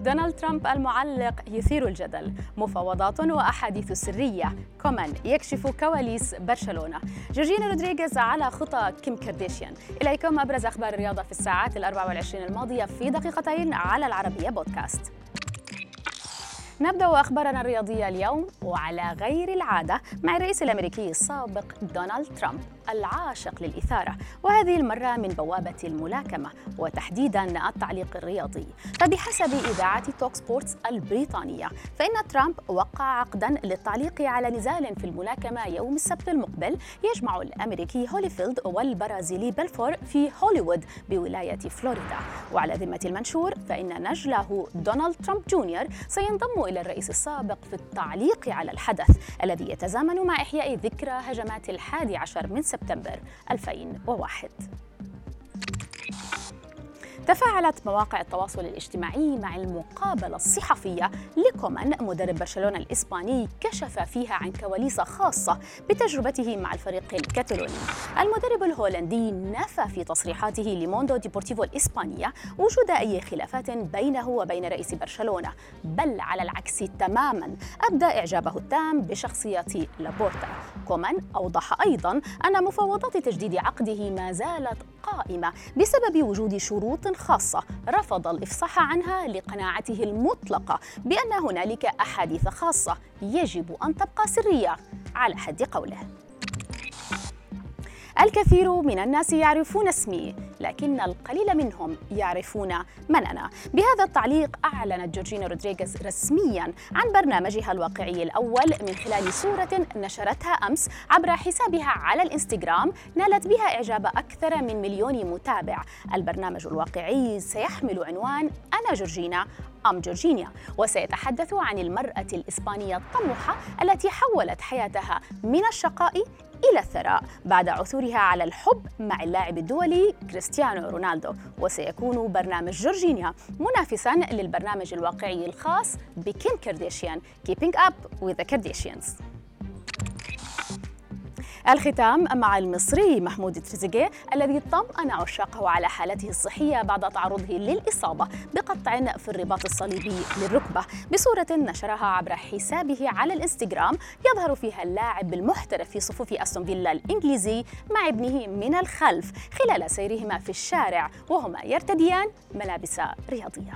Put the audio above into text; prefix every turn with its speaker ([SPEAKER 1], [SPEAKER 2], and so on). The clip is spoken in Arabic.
[SPEAKER 1] دونالد ترامب المعلق يثير الجدل مفاوضات وأحاديث سرية. كومان يكشف كواليس برشلونة. جورجينا رودريغيز على خطى كيم كارديشيان. إليكم أبرز أخبار الرياضة في الساعات الأربع والعشرين الماضية في دقيقتين على العربية بودكاست. نبدأ أخبارنا الرياضية اليوم وعلى غير العادة مع الرئيس الأمريكي السابق دونالد ترامب العاشق للإثارة وهذه المرة من بوابة الملاكمة وتحديدا التعليق الرياضي. فبحسب إذاعة توك سبورتس البريطانية فإن ترامب وقع عقدا للتعليق على نزال في الملاكمة يوم السبت المقبل يجمع الأمريكي هوليفيلد والبرازيلي بلفور في هوليوود بولاية فلوريدا. وعلى ذمة المنشور فإن نجله دونالد ترامب جونيور سينضم إلى الرئيس السابق في التعليق على الحدث الذي يتزامن مع إحياء ذكرى هجمات الحادي عشر من سبتمبر 2001 تفاعلت مواقع التواصل الاجتماعي مع المقابلة الصحفية لكومان مدرب برشلونة الإسباني كشف فيها عن كواليس خاصة بتجربته مع الفريق الكتالوني المدرب الهولندي نفى في تصريحاته لموندو ديبورتيفو الإسبانية وجود أي خلافات بينه وبين رئيس برشلونة بل على العكس تماما أبدى إعجابه التام بشخصية لابورتا. كومان أوضح أيضا أن مفاوضات تجديد عقده ما زالت قائمة بسبب وجود شروط خاصة رفض الإفصاح عنها لقناعته المطلقة بأن هنالك أحاديث خاصة يجب أن تبقى سرية. على حد قوله. الكثير من الناس يعرفون اسمي لكن القليل منهم يعرفون من أنا. بهذا التعليق أعلنت جورجينا رودريغيز رسميا عن برنامجها الواقعي الأول من خلال صورة نشرتها أمس عبر حسابها على الإنستغرام نالت بها إعجاب أكثر من مليون متابع. البرنامج الواقعي سيحمل عنوان أنا جورجينا أم جورجينيا وسيتحدث عن المرأة الإسبانية الطموحة التي حولت حياتها من الشقاء إلى الثراء بعد عثورها على الحب مع اللاعب الدولي كريستيانو رونالدو وسيكون برنامج جورجينيا منافسا للبرنامج الواقعي الخاص بكيم كارديشيان Keeping Up with the Kardashians. الختام مع المصري محمود تريزيجيه الذي طمأن عشاقه على حالته الصحية بعد تعرضه للإصابة بقطع في الرباط الصليبي للركبة بصورة نشرها عبر حسابه على الإنستغرام يظهر فيها اللاعب المحترف في صفوف أستون فيلا الإنجليزي مع ابنه من الخلف خلال سيرهما في الشارع وهما يرتديان ملابس رياضية.